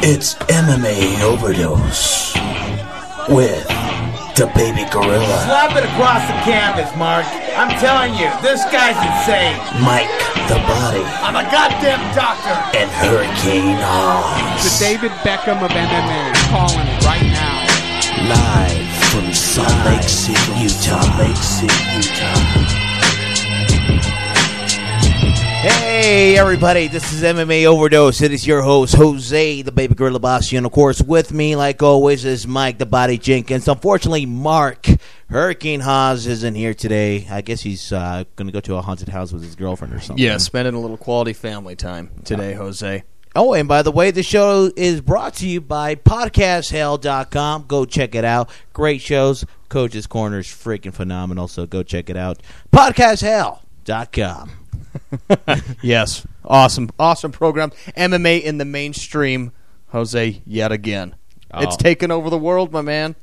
It's MMA Overdose with the baby gorilla, Slap it across the canvas, Mark. I'm telling you, this guy's insane. Mike the Body, I'm a goddamn doctor. and Hurricane The Oz. David Beckham of MMA calling it right now. Live from Salt Lake City, Utah. Lake City, Utah. Hey everybody, this is MMA Overdose. It is your host Jose, the Baby Gorilla Bossy, and of course with me, like always, is Mike the Body Jenkins. Unfortunately, Mark Hurricane Haas isn't here today. I guess he's uh, going to go to a haunted house with his girlfriend or something. Yeah, spending a little quality family time today, Jose. Oh, and by the way, the show is brought to you by podcasthell.com. Go check it out. Great shows. Coach's Corner is freaking phenomenal, so go check it out. Podcasthell.com. Yes, awesome, awesome program. MMA in the mainstream, Jose, yet again. It's Oh. taken over the world, my man.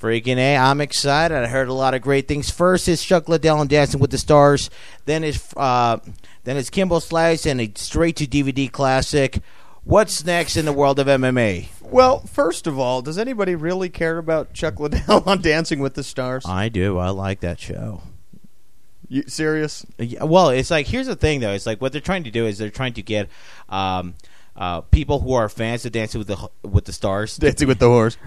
Freaking A, I'm excited. I heard a lot of great things. First is Chuck Liddell and Dancing with the Stars. Then is uh, then is Kimbo Slice and a straight to DVD classic. What's next in the world of MMA? Well, first of all, does anybody really care about Chuck Liddell on Dancing with the Stars? I do. I like that show. You serious? Yeah, well, it's like here's the thing though. It's like what they're trying to do is they're trying to get um, uh, people who are fans of Dancing with the with the Stars. Dancing with the Horse.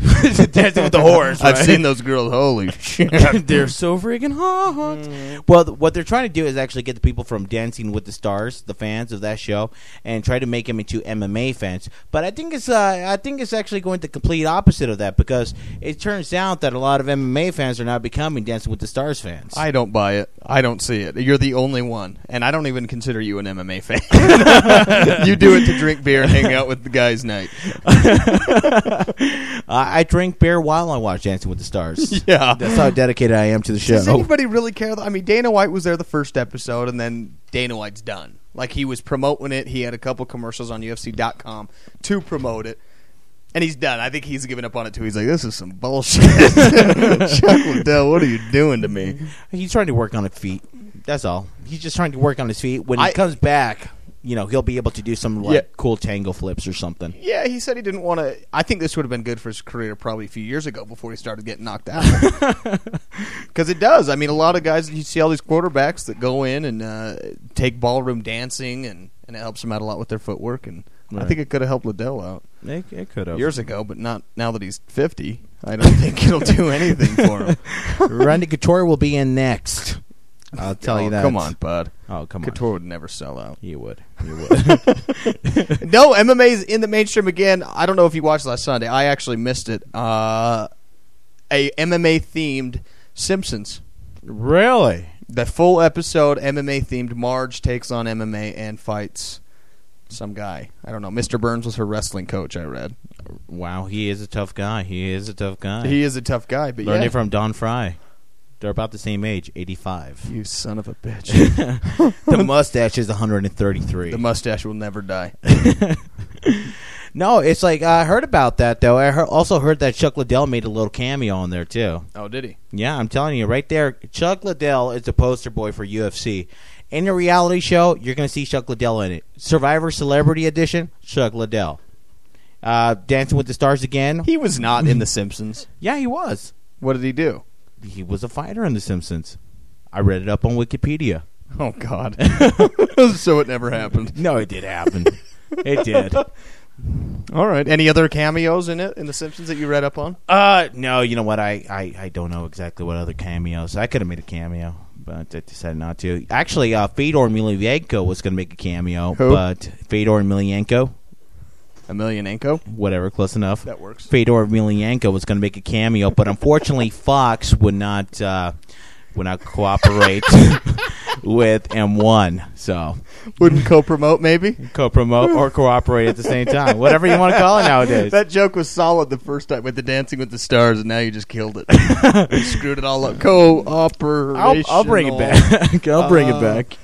Dancing with the Horse. I've right? seen those girls. Holy shit! they're so freaking hot. Well, th- what they're trying to do is actually get the people from Dancing with the Stars, the fans of that show, and try to make them into MMA fans. But I think it's uh, I think it's actually going the complete opposite of that because it turns out that a lot of MMA fans are now becoming Dancing with the Stars fans. I don't buy it. I don't see it. You're the only one, and I don't even consider you an MMA fan. you do it to drink beer and hang out with the guys' night. I, I drink beer while I watch Dancing with the Stars. Yeah. That's how dedicated I am to the show. Does anybody really care? I mean, Dana White was there the first episode, and then Dana White's done. Like he was promoting it. He had a couple commercials on UFC.com to promote it, and he's done. I think he's given up on it too. He's like, "This is some bullshit." Chuck Liddell, what are you doing to me? He's trying to work on his feet. That's all. He's just trying to work on his feet. When he I- comes back, you know, he'll be able to do some like Yeah. cool tango flips or something. Yeah, he said he didn't want to. I think this would have been good for his career probably a few years ago before he started getting knocked out. Because it does. I mean, a lot of guys you see all these quarterbacks that go in and uh, take ballroom dancing, and, and it helps them out a lot with their footwork. And I think it could have helped Liddell out It, it could have. years ago, but not now that he's fifty. I don't think it'll do anything for him. Randy Couture will be in next. I'll tell Oh, you that. Come on, bud. Oh, come on. Couture would never sell out. You would. You would. no, MMA's in the mainstream again. I don't know if you watched last Sunday. I actually missed it. Uh, a MMA themed Simpsons. really? The full episode, MMA themed. Marge takes on MMA and fights some guy. I don't know. Mr. Burns was her wrestling coach. I read. Wow, he is a tough guy. He is a tough guy. He is a tough guy, but Learned yeah. it from Don Frye. They're about the same age, 85. you son of a bitch. the mustache is 133. the mustache will never die. no, it's like I heard about that though. I heard, also heard that Chuck Liddell made a little cameo on there too. Oh, did he? Yeah, I'm telling you right there, Chuck Liddell is the poster boy for UFC. In a reality show, you're going to see Chuck Liddell in it. Survivor Celebrity Edition, Chuck Liddell. Uh, Dancing with the Stars again. He was not in The Simpsons. yeah, he was. What did he do? He was a fighter in The Simpsons. I read it up on Wikipedia. Oh God! so it never happened. No, it did happen. it did. All right. Any other cameos in it in The Simpsons that you read up on? Uh, no, you know what? I, I, I don't know exactly what other cameos. I could have made a cameo, but I decided not to. Actually, uh, Fedor Emelianenko was going to make a cameo, Who? but Fedor Emelianenko, Emelianenko. whatever, close enough. That works. Fedor Emelianenko was going to make a cameo, but unfortunately, Fox would not uh, would not cooperate with M1. So Wouldn't co-promote maybe. co-promote or cooperate at the same time, whatever you want to call it nowadays. That joke was solid the first time with the Dancing with the Stars, and now you just killed it. you screwed it all up. Cooperation. I'll, I'll bring it back. I'll bring Uh, it back.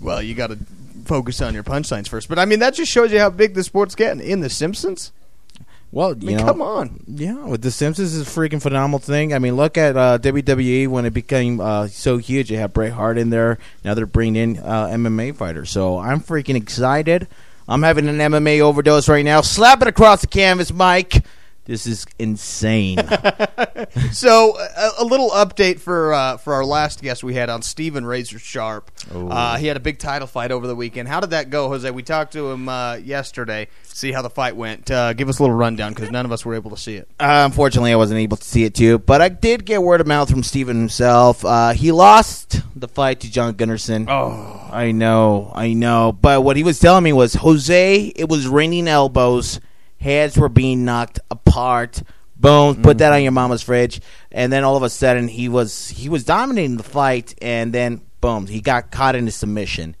Well, you got to focus on your punchlines first. But I mean, that just shows you how big the sport's getting. In The Simpsons, Well, I you mean, know, come on. Yeah, with The Simpsons is a freaking phenomenal thing. I mean, look at uh, WWE when it became uh, so huge. You have Bret Hart in there. Now they're bringing in uh, MMA fighters. So I'm freaking excited. I'm having an MMA overdose right now. Slap it across the canvas, Mike. This is insane. So a, a little update for uh, for our last guest we had on Steven Razor Sharp. Uh, he had a big title fight over the weekend. How did that go, Jose? We talked to him uh, yesterday. See how the fight went. Uh, give us a little rundown because none of us were able to see it. Uh, unfortunately, I wasn't able to see it too, but I did get word of mouth from Steven himself. Uh, he lost the fight to John Gunnarsson. Oh, I know, I know. But what he was telling me was, Jose, it was raining elbows, heads were being knocked apart. Boom! Put that on your mama's fridge, and then all of a sudden he was he was dominating the fight, and then boom, he got caught in a submission.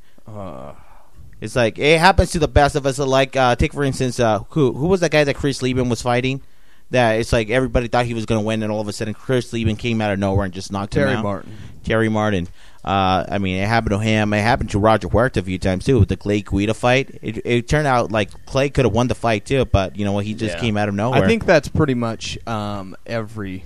It's like it happens to the best of us. Like uh, take for instance, uh, who who was that guy that Chris Leben was fighting? That it's like everybody thought he was going to win, and all of a sudden Chris Leben came out of nowhere and just knocked him Terry out. Martin. Terry Martin. Uh, I mean, it happened to him. It happened to Roger Huerta a few times too with the Clay Guida fight. It, it turned out like Clay could have won the fight too, but you know what? He just Yeah. came out of nowhere. I think that's pretty much um, every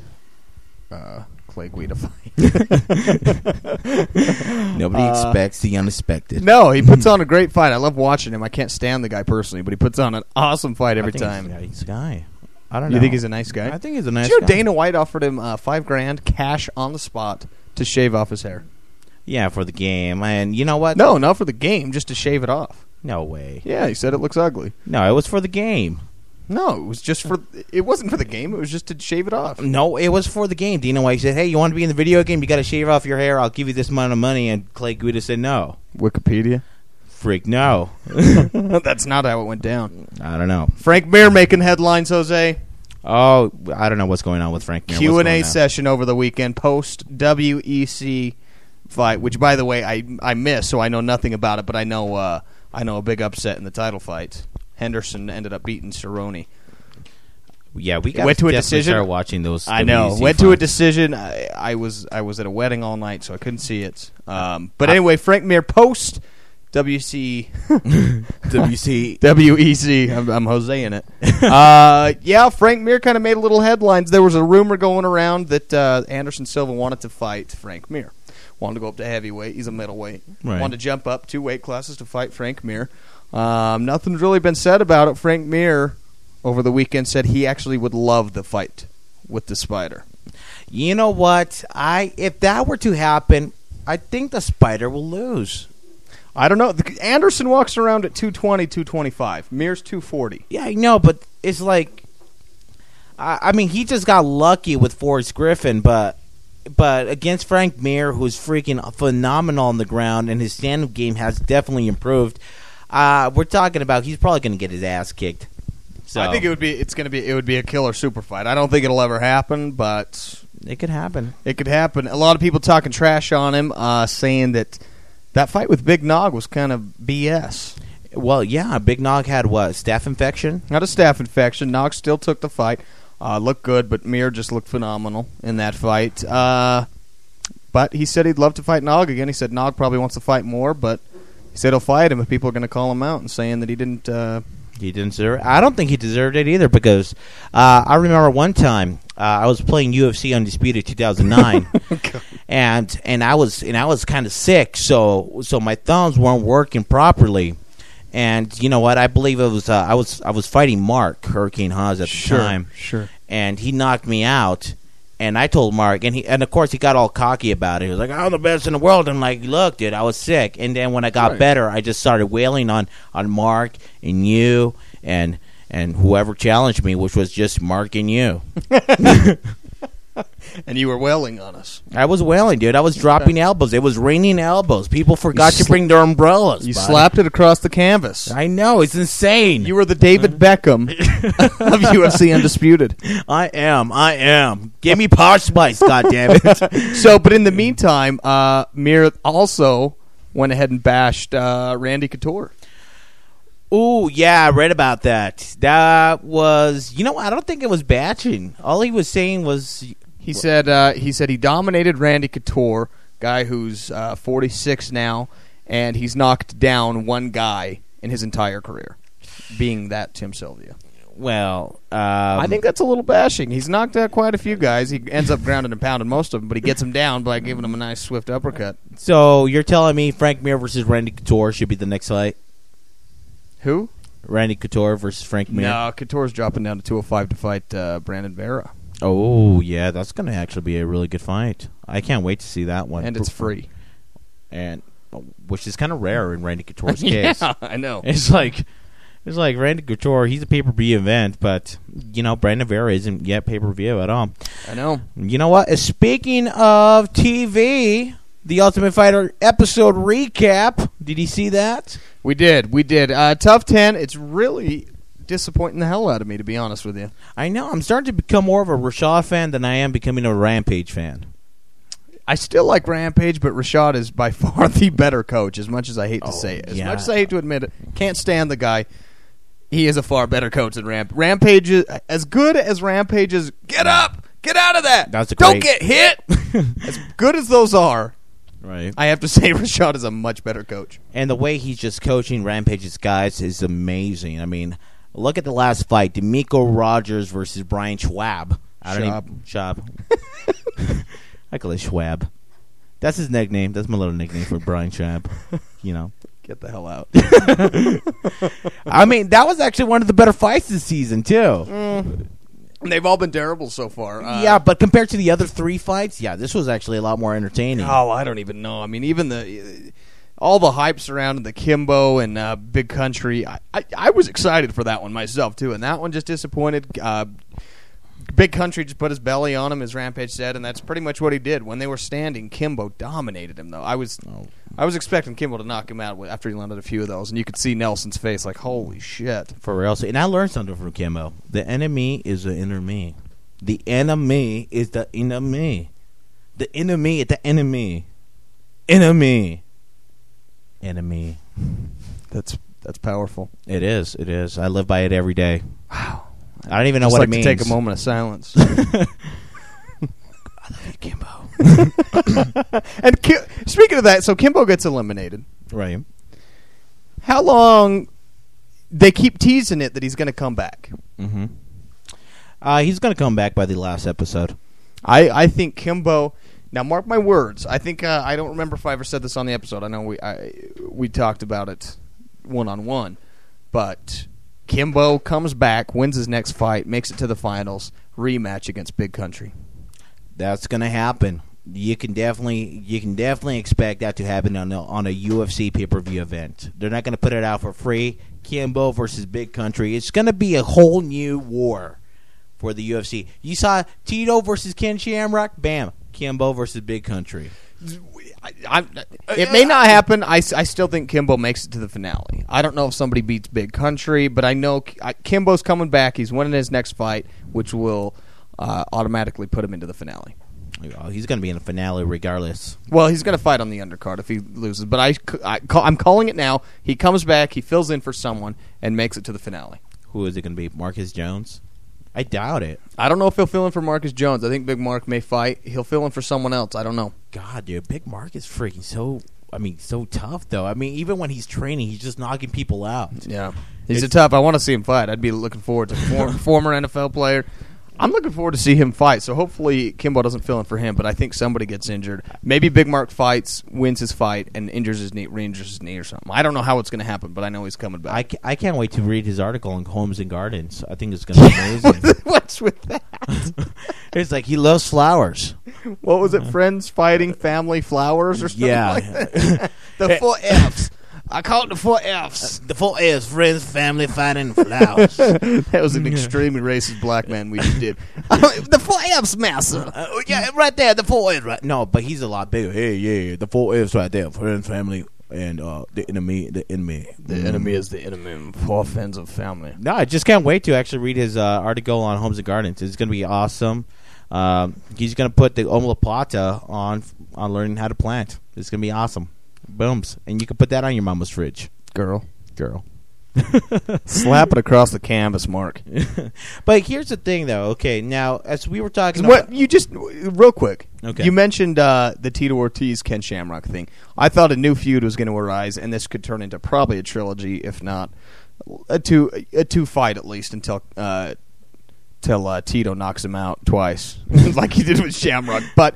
uh, Clay Guida fight. nobody expects the unexpected. uh, no, he puts on a great fight. I love watching him. I can't stand the guy personally, but he puts on an awesome fight I every think time. he's a nice guy. I don't know. You think he's a nice guy? I think he's a nice Did you know guy. Dana White offered him uh, five grand cash on the spot to shave off his hair? Yeah, for the game, and you know what? No, not for the game, just to shave it off. no way. Yeah, he said it looks ugly. No, it was for the game. No, it was just for. It wasn't for the game. It was just to shave it off. No, it was for the game. Do you know why he said, "Hey, you want to be in the video game? You got to shave off your hair. I'll give you this amount of money." And Clay Guida said, "No, Wikipedia. freak, no." That's not how it went down. I don't know. Frank Mir making headlines. Jose Oh, I don't know what's going on with Frank. Mir. Q and A session over the weekend post WEC fight, which by the way I I missed, so I know nothing about it, but I know uh, I know a big upset in the title fight. Henderson ended up beating Cerrone. Yeah, we got Went to a decision. Start watching those. I know. Went to a decision. I, I was I was at a wedding all night, so I couldn't see it. Um, but anyway, Frank Mir post WC WC. WEC. I'm, I'm Jose in it. uh, yeah, Frank Mir kind of made a little headlines. There was a rumor going around that uh, Anderson Silva wanted to fight Frank Mir. Wanted to go up to heavyweight. He's a middleweight. Right. Wanted to jump up two weight classes to fight Frank Mir. Um, nothing's really been said about it. Frank Mir over the weekend said he actually would love the fight with the Spider. You know what? I if that were to happen, I think the Spider will lose. I don't know. Anderson walks around at 220, 225. Mir's 240. Yeah, I know, but it's like, I, I mean, he just got lucky with Forrest Griffin, but but against Frank Mir, who's freaking phenomenal on the ground, and his stand-up game has definitely improved. Uh, we're talking about he's probably going to get his ass kicked. So I think it would be. It's going to be. It would be a killer super fight. I don't think it'll ever happen, but it could happen. it could happen. A lot of people talking trash on him, uh, saying that that fight with Big Nog was kind of BS. Well, yeah, Big Nog had what staph infection. Not a staph infection. Nog still took the fight. Uh, looked good, but Mir just looked phenomenal in that fight. Uh, but he said he'd love to fight Nog again. He said Nog probably wants to fight more, but he said he'll fight him if people are going to call him out and saying that he didn't. Uh, He didn't deserve. I don't think he deserved it either because uh, I remember one time uh, I was playing UFC Undisputed 2009, and and I was and I was kind of sick, so so my thumbs weren't working properly. And you know what? I believe it was uh, I was I was fighting Mark Hurricane Haas at the time, sure. and he knocked me out. And I told Mark, and he, and of course he got all cocky about it. He was like, "I'm the best in the world." I'm like, "Look, dude, I was sick." And then when I got Right. better, I just started wailing on on Mark and you and and whoever challenged me, which was just Mark and you. And you were wailing on us. I was wailing, dude. I was dropping elbows. It was raining elbows. People forgot to bring their umbrellas. You bud. slapped it across the canvas. I know it's insane. You were the David Beckham of UFC Undisputed. I am. I am. Give me Posh Spice, God damn it. So, but in the meantime, uh, Mir also went ahead and bashed uh, Randy Couture. Ooh, yeah, I read about that. That was, you know, I don't think it was batching. All he was saying was, He said uh, he said he dominated Randy Couture, guy who's uh, 46 now, and he's knocked down one guy in his entire career, being that Tim Sylvia. Well, um, I think that's a little bashing. He's knocked out quite a few guys. He ends up grounding and pounding most of them, but he gets them down by giving them a nice swift uppercut. so. You're telling me Frank Mir versus Randy Couture should be the next fight? Who? Randy Couture versus Frank Mir. No, Couture's dropping down to 205 to fight uh, Brandon Vera, Oh yeah, that's gonna actually be a really good fight. I can't wait to see that one. and it's free. and which is kind of rare in Randy Couture's yeah, case. I know. It's like it's like Randy Couture. He's a pay per view event, but you know Brandon Vera isn't yet pay per view at all. I know. You know what? Uh, Speaking of TV, the Ultimate Fighter episode recap. Did you see that? We did. We did. Uh, TUF 10. It's really disappointing the hell out of me, to be honest with you. I know. I'm starting to become more of a Rashad fan than I am becoming a Rampage fan. I still like Rampage, but Rashad is by far the better coach, as much as I hate to Oh, say it. As yeah. much as I hate to admit it, can't stand the guy. He is a far better coach than Ramp. Rampage is as good as Rampage is. Get up! Get out of that! That's a Don't get hit! as good as those are, Right. I have to say Rashad is a much better coach. And the way he's just coaching Rampage's guys is amazing. I mean, look at the last fight: Demico Rogers versus Brian Schwab. I don't even Schwab. I call it Schwab. That's his nickname. That's my little nickname for Brian Schwab. You know. Get the hell out. I mean, that was actually one of the better fights this season too. Mm. They've all been terrible so far. Uh, yeah, but compared to the other three fights, yeah, this was actually a lot more entertaining. Oh, I don't even know. I mean, even the all the hype surrounding the Kimbo and uh, Big Country. I, I, I was excited for that one myself too, and that one just disappointed. Uh, Big Country just put his belly on him, as Rampage said, and that's pretty much what he did. When they were standing, Kimbo dominated him. Though I was, I was expecting Kimbo to knock him out after he landed a few of those, and you could see Nelson's face, like, "Holy shit!" For real. So, and I learned something from Kimbo. The enemy is the inner me. The enemy is the inner me. The enemy is the enemy. Enemy. Enemy. That's that's powerful. It is. It is. I live by it every day. Wow. I don't even know Just what like it means. take a moment of silence. I love Kimbo. and Ki- speaking of that, so Kimbo gets eliminated. Right. How long? They keep teasing it that he's going to come back. Mm-hmm. Uh, he's going to come back by the last episode. I, I think Kimbo. Now, mark my words. I think uh, I don't remember if I ever said this on the episode. I know we I, we talked about it one on one, but Kimbo comes back, wins his next fight, makes it to the finals, rematch against Big Country. That's going to happen. You can definitely you can definitely expect that to happen on a, on a UFC pay per view event. They're not going to put it out for free. Kimbo versus Big Country. It's going to be a whole new war for the UFC. You saw Tito versus Ken Shamrock. Bam, Kimbo versus Big Country. I, I, it may not happen. I still think Kimbo makes it to the finale. I don't know if somebody beats Big Country, but I know Kimbo's coming back. He's winning his next fight, which will uh, automatically put him into the finale. Oh, he's going to be in the finale regardless. Well, he's going to fight on the undercard if he loses, but I, c- I call, I'm calling it now. He comes back, he fills in for someone, and makes it to the finale. Who is it going to be? Marcus Jones? I doubt it. I don't know if he'll fill in for Marcus Jones. I think Big Mark may fight. He'll fill in for someone else. I don't know. God, dude, Big Mark is freaking so. I mean, so tough though. I mean, even when he's training, he's just knocking people out. Yeah, he's a tough. I want to see him fight. I'd be looking forward to for, former NFL player. I'm looking forward to see him fight. So hopefully Kimbo doesn't fill in for him. But I think somebody gets injured. Maybe Big Mark fights, wins his fight, and injures his knee, re-injures his knee or something. I don't know how it's going to happen, but I know he's coming I, back. ca- I can't wait to read his article on Homes and Gardens. I think it's going to be amazing. What's with that? it's like he loves flowers. What was it? Friends fighting family flowers or something Yeah. like that? the full Fs. I call it the four Fs. The four is friends, family, fighting, flowers. That was an extremely racist black man we just did. the four Fs, master. Uh, yeah, right there. The four is right. No, but he's a lot bigger. Hey, yeah, the four is right there. Friends, family, and uh, the enemy. The enemy. The enemy is the enemy. Four friends of family. No, I just can't wait to actually read his uh, article on Homes and Gardens. It's going to be awesome. Um, he's going to put the omoplata on on learning how to plant. It's going to be awesome. Booms, and you can put that on your mama's fridge, Girl. girl. Slap it across the canvas, Mark. But here's the thing, though. Okay, now as we were talking, What about, you just real quick? Okay. You mentioned uh, the Tito Ortiz Ken Shamrock thing. I thought a new feud was going to arise, and this could turn into probably a trilogy, if not a two a two fight at least until uh, till uh, Tito knocks him out twice, like he did with Shamrock. But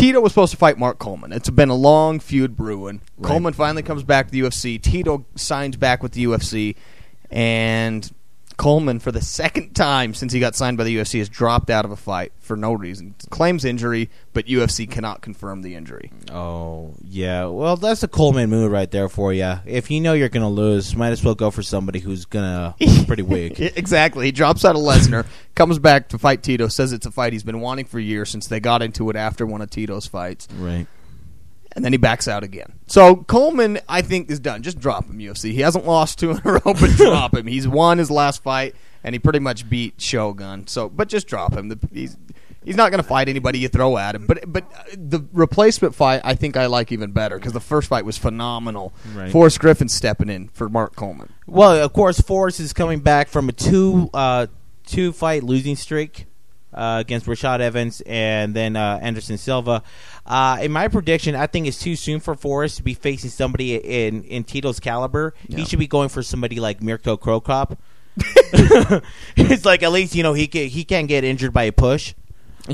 Tito was supposed to fight Mark Coleman. It's been a long feud brewing. Coleman finally comes back to the UFC. Tito signs back with the UFC, and Coleman, for the second time since he got signed by the UFC, has dropped out of a fight for no reason. Claims injury, but UFC cannot confirm the injury. Oh yeah, well that's a Coleman move right there for you. If you know you're gonna lose, might as well go for somebody who's gonna pretty weak. exactly. He drops out of Lesnar, comes back to fight Tito, says it's a fight he's been wanting for years since they got into it after one of Tito's fights, Right. And then he backs out again. So Coleman, I think, is done. Just drop him, UFC. He hasn't lost two in a row, but drop him. He's won his last fight, and he pretty much beat Shogun. So, but just drop him. The, he's he's not going to fight anybody you throw at him. But but uh, the replacement fight, I think I like even better because the first fight was phenomenal. Right. Forrest Griffin stepping in for Mark Coleman. Well, of course, Forrest is coming back from a two uh, two fight losing streak uh, against Rashad Evans and then uh, Anderson Silva. Uh, in my prediction, I think it's too soon for Forrest to be facing somebody in in Tito's caliber. He should be going for somebody like Mirko Cro Cop. it's like at least you know he can, he can't get injured by a push.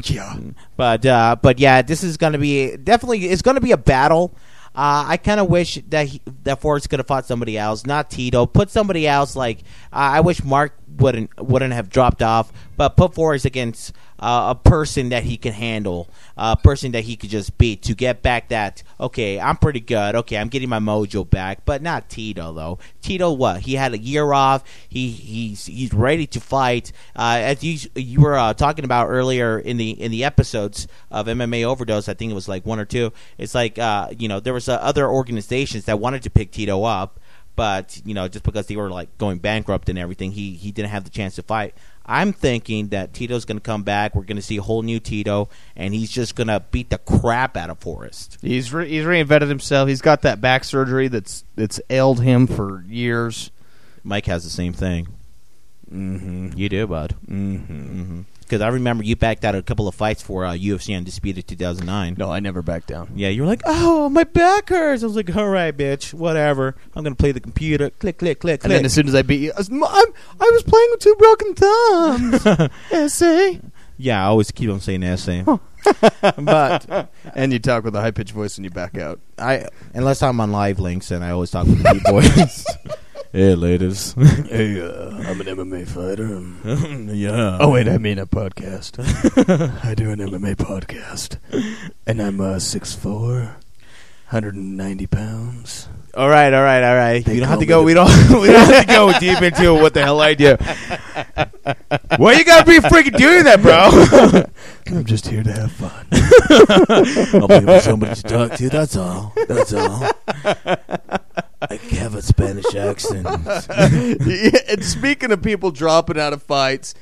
Yeah. But uh, but yeah, this is going to be definitely it's going to be a battle. Uh, I kind of wish that he, that Forrest could have fought somebody else, not Tito. Put somebody else like I I wish Mark wouldn't wouldn't have dropped off, but put Forrest against uh, a person that he can handle, a person that he could just beat to get back that okay, I'm pretty good. Okay, I'm getting my mojo back, but not Tito though. Tito, what he had a year off. He he's he's ready to fight. Uh, as you you were uh, talking about earlier in the in the episodes of MMA Overdose, I think it was like one or two. It's like uh, you know there was uh, other organizations that wanted to pick Tito up, but you know just because they were like going bankrupt and everything, he he didn't have the chance to fight. I'm thinking that Tito's going to come back. We're going to see a whole new Tito, and he's just going to beat the crap out of Forrest. He's re- he's reinvented himself. He's got that back surgery that's that's ailed him for years. Mike has the same thing. Mm-hmm. You do, bud. Mm-hmm. Because I remember you backed out a couple of fights for uh, UFC Undisputed 2009. No, I never backed down. Yeah, you were like, "Oh, my back hurts." I was like, "All right, bitch, whatever. I'm gonna play the computer. Click, click, click, click. And click." then as soon as I beat you, I was, I'm, I was playing with two broken thumbs. Essay. yeah, I always keep on saying essay. but And you talk with a high pitched voice and you back out. I, unless I'm on live links, and I always talk with the deep voice. hey, ladies. Hey, uh, I'm an MMA fighter. yeah. Oh wait, I mean a podcast. I do an MMA podcast, and I'm uh, 6'4", 190 pounds. All right, all right, all right. They you don't have to go. We don't. We don't have to go deep into what the hell I do. Why you gotta be freaking doing that, bro? I'm just here to have fun. I'm looking for somebody to talk to. That's all. That's all. Have a Spanish accent. Yeah, and speaking of people dropping out of fights,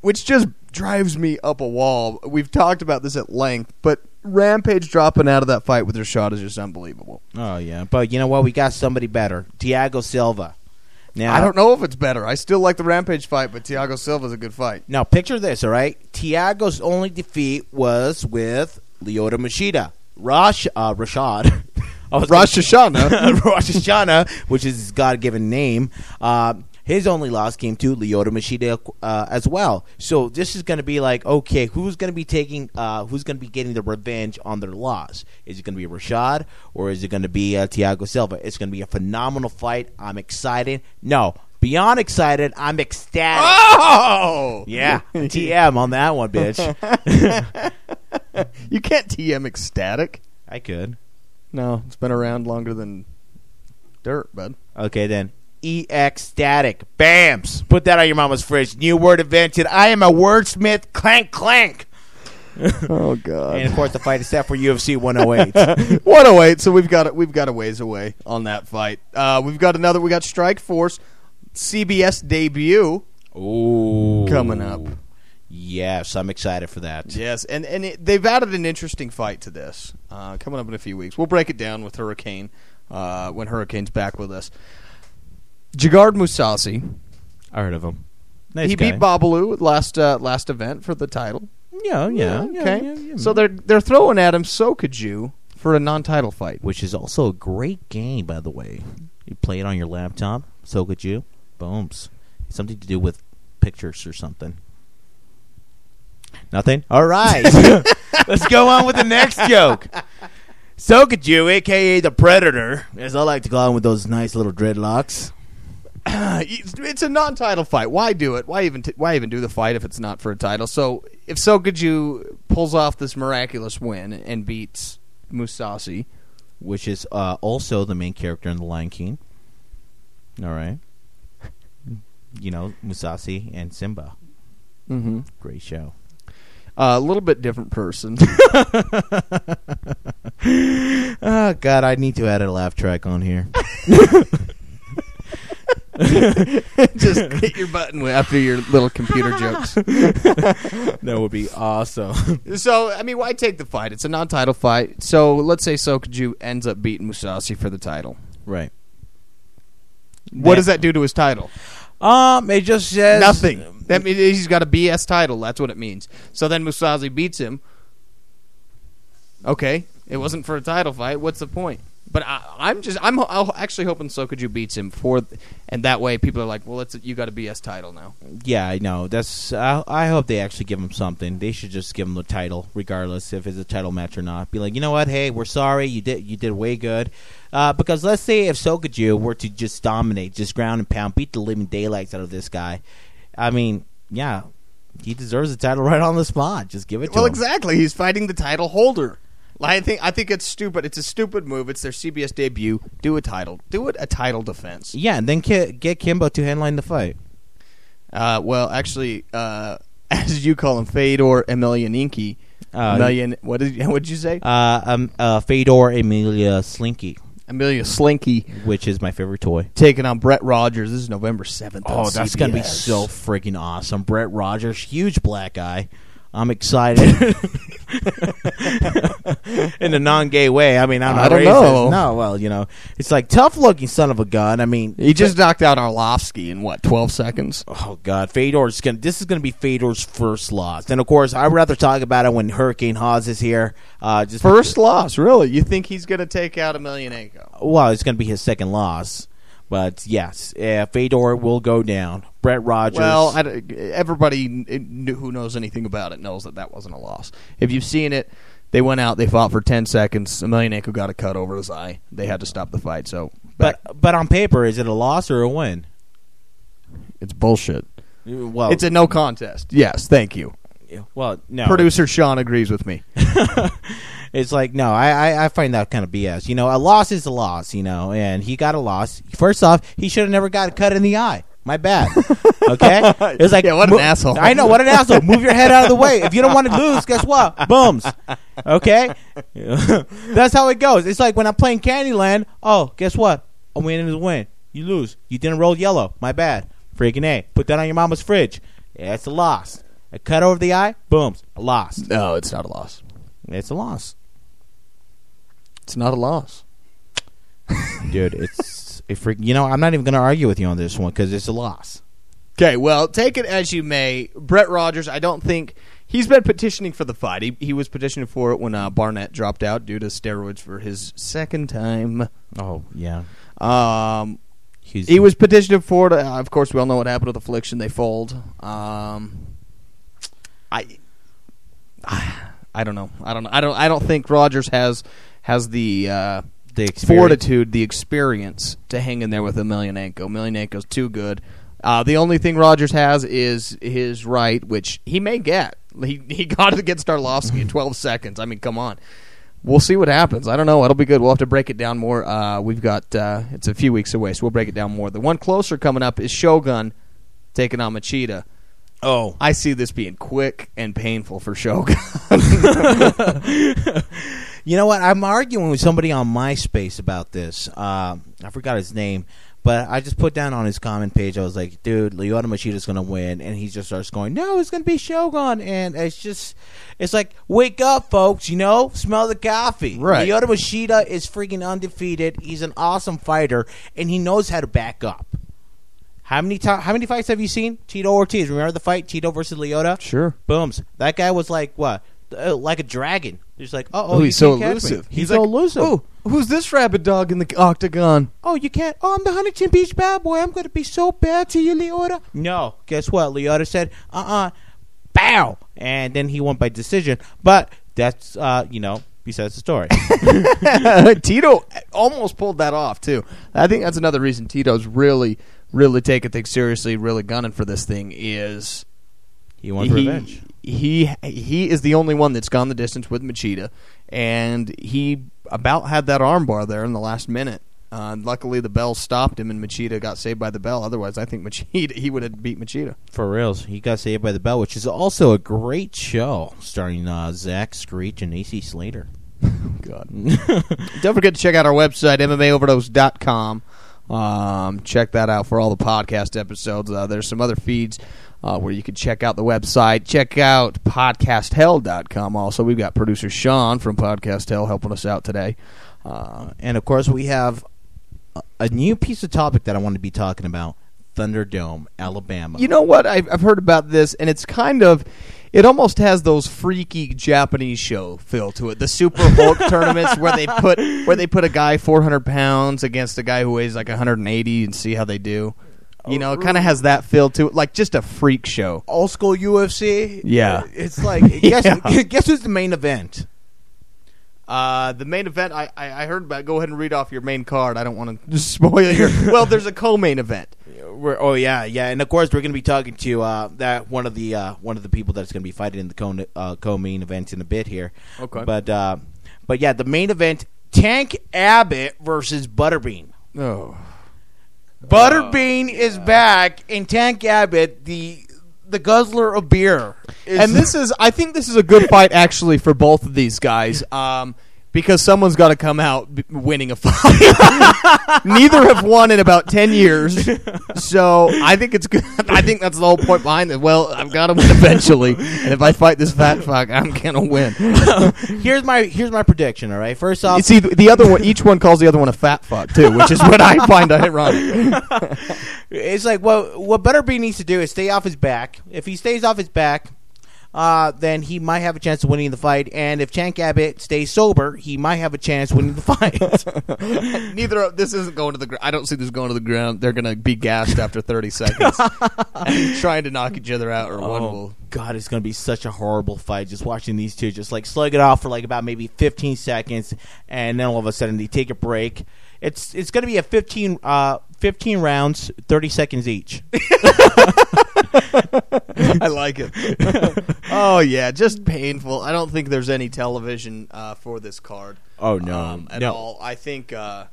which just drives me up a wall. We've talked about this at length, but Rampage dropping out of that fight with Rashad is just unbelievable. oh yeah, but you know what? We got somebody better. Thiago Silva. Now I don't know if it's better. I still like the Rampage fight, but Thiago Silva's a good fight. Now picture this, all right? Thiago's only defeat was with Lyoto Machida. Rosh, uh, Rashad. Was Rosh Hashanah. Rosh Hashanah, which is his God-given name. Uh, his only loss came to Lyoto Machida uh, as well. So this is going to be like, okay, who's going to be taking, uh, who's going to be getting the revenge on their loss? Is it going to be Rashad or is it going to be uh, Thiago Silva? It's going to be a phenomenal fight. I'm excited. No, beyond excited. I'm ecstatic. oh, Yeah, TM on that one, bitch. you can't TM ecstatic. I could. No, it's been around longer than dirt, bud. Okay, then. EX static. Bams. Put that on your mama's fridge. New word invented. I am a wordsmith. Clank, clank. Oh God. And of course, the fight is set for UFC 108. 108. So we've got we've got a ways away on that fight. Uh, we've got another. We got Strikeforce CBS debut Ooh. coming up. Yes, I'm excited for that. Yes, and and it, they've added an interesting fight to this uh, coming up in a few weeks. We'll break it down with Hurricane uh, when Hurricane's back with us. Gegard Mousasi. I heard of him. Nice he guy. beat Babalu at last uh, last event for the title. Yeah, yeah, yeah, okay. yeah, yeah. So they're they're throwing at him. Sokoudjou for a non-title fight? Which is also a great game, by the way. You play it on your laptop. Sokoudjou. Booms. Something to do with pictures or something. Nothing? All right. Let's go on with the next joke. Sokoudjou, aka the Predator, as I like to call him with those nice little dreadlocks. it's a non-title fight. Why do it? Why even t- why even do the fight if it's not for a title? So if Sokoudjou pulls off this miraculous win and beats Mousasi, which is uh, also the main character in The Lion King. All right. You know, Musashi and Simba. mm-hmm. Great show. A little bit different person. Oh, God, I need to add a laugh track on here. Just hit your button after your little computer jokes. that would be awesome. So I mean, why take the fight? It's a non-title fight. So let's say Sokoudjou ends up beating Mousasi for the title. right. What Yeah. does that do to his title? Um, it just says Nothing. That means he's got a BS title. That's what it means. So then Mousasi beats him. Okay, it wasn't for a title fight. What's the point? But I, I'm just I'm, I'm actually hoping Sokoudjou beats him for, and that way people are like, well, it's you got a BS title now. Yeah, I know. That's. I, I hope they actually give him something. They should just give him the title, regardless if it's a title match or not. Be like, you know what? Hey, we're sorry. You did. You did way good. Uh, because let's say if Sokoudjou were to just dominate, just ground and pound, beat the living daylights out of this guy. I mean, yeah, he deserves the title right on the spot. Just give it to Well, him. exactly. He's fighting the title holder. I think I think it's stupid. It's a stupid move. It's their CBS debut. Do a title. Do it a title defense. Yeah, and then ki- get Kimbo to headline the fight. Uh, well, actually, uh, as you call him, Fedor Emelianenki. Uh, Emelian, what did what did you say? Uh, um, uh, Fedor Emilia Slinky, Amelia Slinky which is my favorite toy. taking on Brett Rogers. This is November seventh. Oh, that's gonna be so freaking awesome! Brett Rogers, huge black guy. I'm excited. In a non-gay way. I mean, I'm not I don't racist. know. No, well, you know, it's like tough-looking son of a gun. I mean, He just knocked out Arlovsky in what twelve seconds. Oh God, Fedor's gonna. This is gonna be Fedor's first loss, and of course, I'd rather talk about it when Hurricane Haas is here. Uh, just First loss, really? You think he's going to take out Emelianenko? well, it's gonna be his second loss, but yes, uh, Fedor will go down. Brett Rogers. Well, I everybody who knows anything about it knows that that wasn't a loss. If you've seen it, they went out, they fought for ten seconds. Emelianenko got a cut over his eye. They had to stop the fight. So, but but on paper, is it a loss or a win? it's bullshit. Well, It's a no contest. Yes, thank you. well, no. Producer Sean agrees with me. It's like no, I, I I find that kind of BS. You know, a loss is a loss. You know, and he got a loss. First off, he should have never got a cut in the eye. My bad. Okay, it was like Yeah, what an mo- asshole. I know what an asshole. Move your head out of the way. If you don't want to lose, guess what? Booms. Okay, that's how it goes. It's like when I'm playing Candyland. Oh, guess what? A win is a win. You lose. You didn't roll yellow. My bad. Freaking a. Put that on your mama's fridge. Yeah, it's a loss. A cut over the eye. Booms. A loss. No, it's not a loss. It's a loss. It's not a loss. dude. It's a freak. You know, I'm not even going to argue with you on this one because it's a loss. Okay, well, take it as you may. Brett Rogers, I don't think he's been petitioning for the fight. He, he was petitioning for it when uh, Barnett dropped out due to steroids for his second time. Oh yeah, Um, he's he was petitioning for it. Uh, of course, we all know what happened with Affliction. They fold. Um, I, I don't know. I don't know. I don't. I don't think Rogers has has the uh, the experience. fortitude, the experience to hang in there with Emelianenko. Emelianenko's too good. Uh, the only thing Rogers has is his right, which he may get. He he got it against Arlovsky in 12 seconds. I mean, come on. We'll see what happens. I don't know. It'll be good. We'll have to break it down more. Uh, we've got uh, it's a few weeks away, so we'll break it down more. The one closer coming up is Shogun taking on Machida. Oh, I see this being quick and painful for Shogun. you know what? I'm arguing with somebody on MySpace about this. Uh, I forgot his name, but I just put down on his comment page. I was like, "Dude, Lyoto Machida's gonna win," and he just starts going, "No, it's gonna be Shogun," and it's just, it's like, wake up, folks. You know, smell the coffee. Right. Lyoto Machida is freaking undefeated. He's an awesome fighter, and he knows how to back up. How many ti How many fights have you seen? Tito Ortiz. Remember the fight Tito versus Lyoto? Sure. Booms. That guy was like what uh, like a dragon. He's like, oh, Oh, he's so can't catch me." elusive. He's, like, so elusive. Oh, who's this rabid dog in the octagon? Oh, you can't. Oh, I'm the Huntington Beach bad boy. I'm going to be so bad to you, Lyoto. No. Guess what? Lyoto said, uh uh bow. And then he won by decision. But that's, uh, you know, besides the story. Tito almost pulled that off too. I think that's another reason Tito's really, really taking things seriously, really gunning for this thing. Is he wants revenge. He he is the only one that's gone the distance with Machida, and he about had that armbar there in the last minute. Uh, luckily, the bell stopped him, and Machida got saved by the bell. Otherwise, I think Machida he would have beat Machida. For reals. He got saved by the bell, which is also a great show starring uh, Zach Screech and AC Slater. God. Don't forget to check out our website, MMAoverdose.com. Um, check that out for all the podcast episodes. Uh, there's some other feeds uh, where you can check out the website. Check out podcasthell.com also. We've got producer Sean from Podcast Hell helping us out today. Uh, And of course, we have a, new piece of topic that I want to be talking about Thunderdome, Alabama. you know what? I've, I've heard about this, and it's kind of. It almost has those freaky Japanese show feel to it. The Super Hulk tournaments where they put where they put a guy 400 pounds against a guy who weighs like 180 and see how they do. You know, it kind of has that feel to it, like just a freak show. old school UFC. Yeah. It's like, guess, Yeah. guess who's the main event? Uh, the main event, I, I, I heard about. Go ahead and read off your main card. I don't want to spoil your. well, there's a co-main event. We're, oh yeah, yeah, and of course we're going to be talking to uh, that one of the uh, one of the people that's going to be fighting in the co uh, co main event in a bit here. Okay. but uh, but yeah, the main event: Tank Abbott versus Butterbean. Oh, Butterbean is back, and Tank Abbott, the the guzzler of beer, is and this is I think this is a good fight actually for both of these guys. Um, because someone's got to come out b- winning a fight. Neither have won in about ten years, so I think it's good. I think that's the whole point behind it. Well, I've got to win eventually, and if I fight this fat fuck, I'm gonna win. here's my here's my prediction. All right, first off, You see, the other one, each one calls the other one a fat fuck too, which is what I find ironic. It's like what what Butterbean needs to do is stay off his back. If he stays off his back, uh, then he might have a chance of winning the fight. And if Tank Abbott stays sober, he might have a chance winning the fight. Neither of this isn't going to the. Gr- I don't see this going to the ground. They're going to be gassed after 30 seconds, trying to knock each other out, or one oh will. God, it's gonna be such a horrible fight. Just watching these two just like slug it off for like about maybe 15 seconds, and then all of a sudden they take a break. It's it's gonna be a 15 uh 15 rounds, 30 seconds each. I like it. oh yeah, just painful. I don't think there's any television uh, for this card. Oh no, um, at no. all. I think. Uh,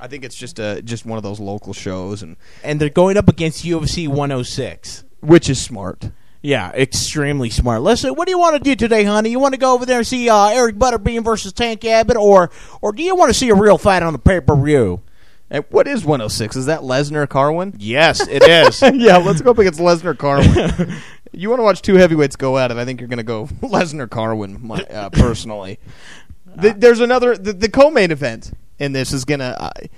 I think it's just a just one of those local shows, and And they're going up against UFC 106. which is smart. Yeah, extremely smart. Listen, what do you want to do today, honey? You want to go over there and see uh, Eric Butterbean versus Tank Abbott, or or do you want to see a real fight on the pay per view? And what is 106? Is that Lesnar Carwin? Yes, it is. yeah, let's go up against Lesnar Carwin. you want to watch two heavyweights go at it? I think you're going to go Lesnar Carwin, uh, personally. The, there's another the, the co-main event in this is going to. I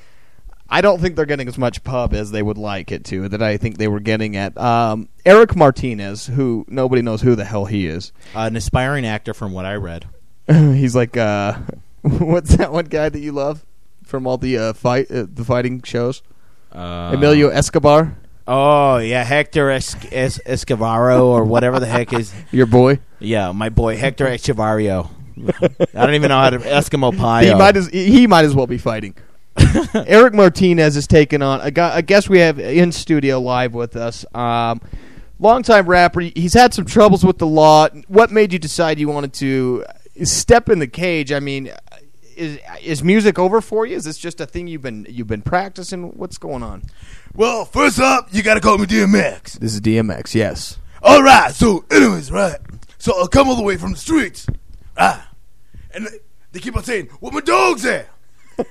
I don't think they're getting as much pub as they would like it to. That I think they were getting at um, Eric Martinez, who nobody knows who the hell he is. An aspiring actor, from what I read. He's like, uh, what's that one guy that you love from all the uh, fight uh, the fighting shows? Uh, Emilio Escobar, Oh yeah, Hector es- es- or whatever the heck is. your boy. Yeah, my boy Hector Escavario. I don't even know how to Eskimo pie. He might as he might as well be fighting. Eric Martinez is taking on a guy. I guess we have in studio live with us. Um, longtime rapper. He's had some troubles with the law. What made you decide you wanted to step in the cage? I mean, is is music over for you? Is this just a thing you've been you've been practicing? What's going on? Well, first up, you gotta call me DMX. This is DMX. Yes. All right. So, anyways, right. So I come all the way from the streets, ah, and they- they keep on saying, "Where my dogs at?"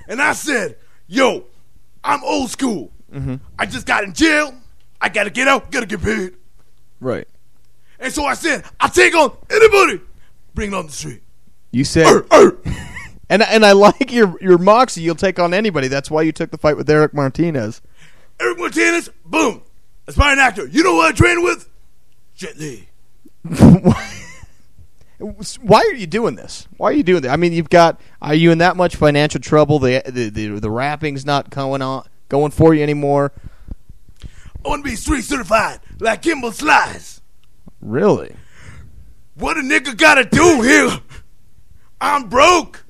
And I said, "Yo, I'm old school. Mm-hmm. I just got in jail. I gotta get out. Gotta get paid." Right. And so I said, "I take on anybody. Bring it on the street." You said. Arr, arr. And and I like your your moxie. You'll take on anybody. That's why you took the fight with Eric Martinez. Eric Martinez, boom, aspiring actor. You know who I trained with? Jet Li. Why are you doing this? Why are you doing this? I mean, you've got. Are you in that much financial trouble? The the the, the rapping's not going on going for you anymore. I want to be street certified like Kimbo Slice. Really? What a nigga gotta do here? I'm broke.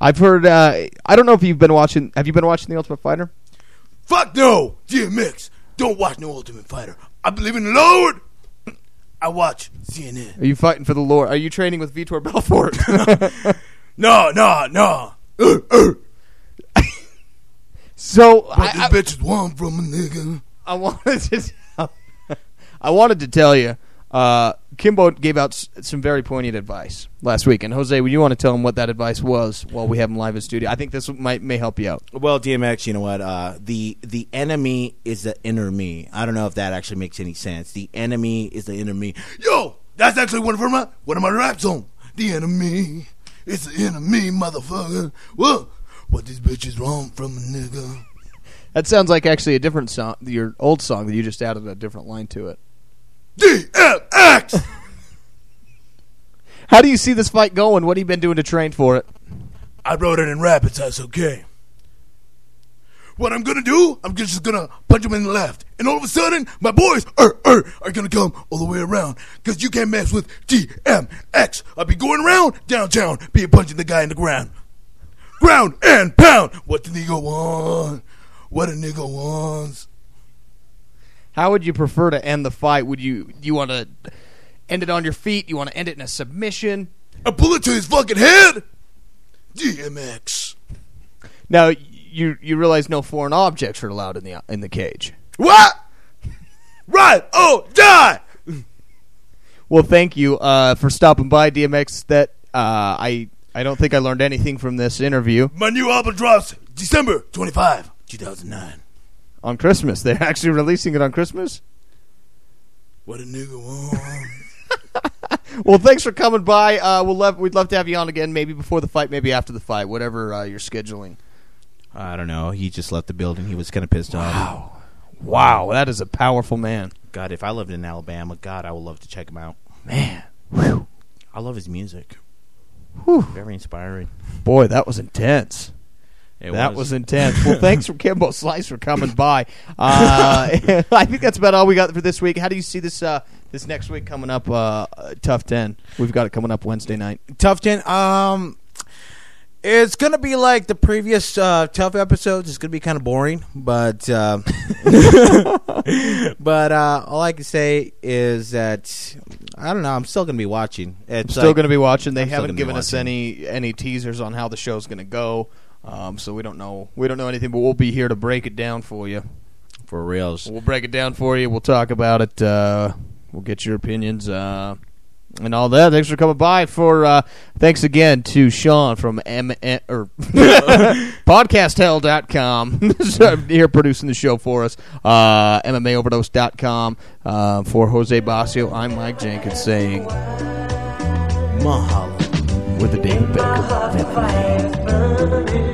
I've heard. Uh, I don't know if you've been watching. Have you been watching the Ultimate Fighter? Fuck no, DMX. Don't watch no Ultimate Fighter. I believe in the Lord. I watch CNN. Are you fighting for the Lord? Are you training with Vitor Belfort? No, no, no. Uh, uh. so But I, this I, bitch is one from a nigga. I wanted to. Tell, I wanted to tell you. Uh, Kimbo gave out s- some very poignant advice last week, and Jose, would you want to tell him what that advice was while we have him live in studio? I think this might may help you out. Well, DMX, you know what? Uh, the the enemy is the inner me. I don't know if that actually makes any sense. The enemy is the inner me. Yo, that's actually one of my one of my rap songs. The enemy, it's the enemy, motherfucker. What? what these bitches wrong from a nigga? That sounds like actually a different song, your old song that you just added a different line to it. DMX. How do you see this fight going? What have you been doing to train for it? I wrote it in rap. It's that's okay. What I'm gonna do, I'm just gonna punch him in the left, and all of a sudden, my boys er, er, are gonna come all the way around. Cause you can't mess with DMX. I'll be going around downtown, be punching the guy in the ground, ground and pound. What the nigga want? What a nigga wants? How would you prefer to end the fight? Would you you want to end it on your feet? You want to end it in a submission? A bullet to his fucking head. DMX. Now you you realize no foreign objects are allowed in the in the cage. What? Right. Oh, die. Well, thank you uh, for stopping by, DMX. That uh, I I don't think I learned anything from this interview My new album drops December 25, 2009. On Christmas. They're actually releasing it on Christmas. What a nigga want. Well, thanks for coming by. Uh, we'll love we'd love to have you on again, maybe before the fight, maybe after the fight, whatever uh, you're scheduling. I don't know. He just left the building. He was kind of pissed off. Wow, that is a powerful man, God, if I lived in Alabama, God, I would love to check him out. man. I love his music. Whew. Very inspiring. Boy, that was intense. It that was. intense. Well, thanks for Kimbo Slice for coming by. Uh, I think that's about all we got for this week. How do you see this uh, this next week coming up? Uh, TUF Ten. We've got it coming up Wednesday night. TUF ten. Um, it's gonna be like the previous uh, TUF episodes. It's gonna be kind of boring, but uh, but uh, all I can say is that I don't know. I'm still gonna be watching. It's Still like- going to be watching. They I'm haven't gonna given us any any teasers on how the show's going to go, um, so we don't know we don't know anything. But we'll be here to break it down for you. for reals. We'll break it down for you. We'll talk about it. Uh, we'll get your opinions uh, and all that. Thanks for coming by. For uh, thanks again to Sean from M or podcasthell.com here producing the show for us. Uh, MMAoverdose.com uh, for Jose Basio. I'm Mike Jenkins saying Mahalo. with the David Baker. Love to fight.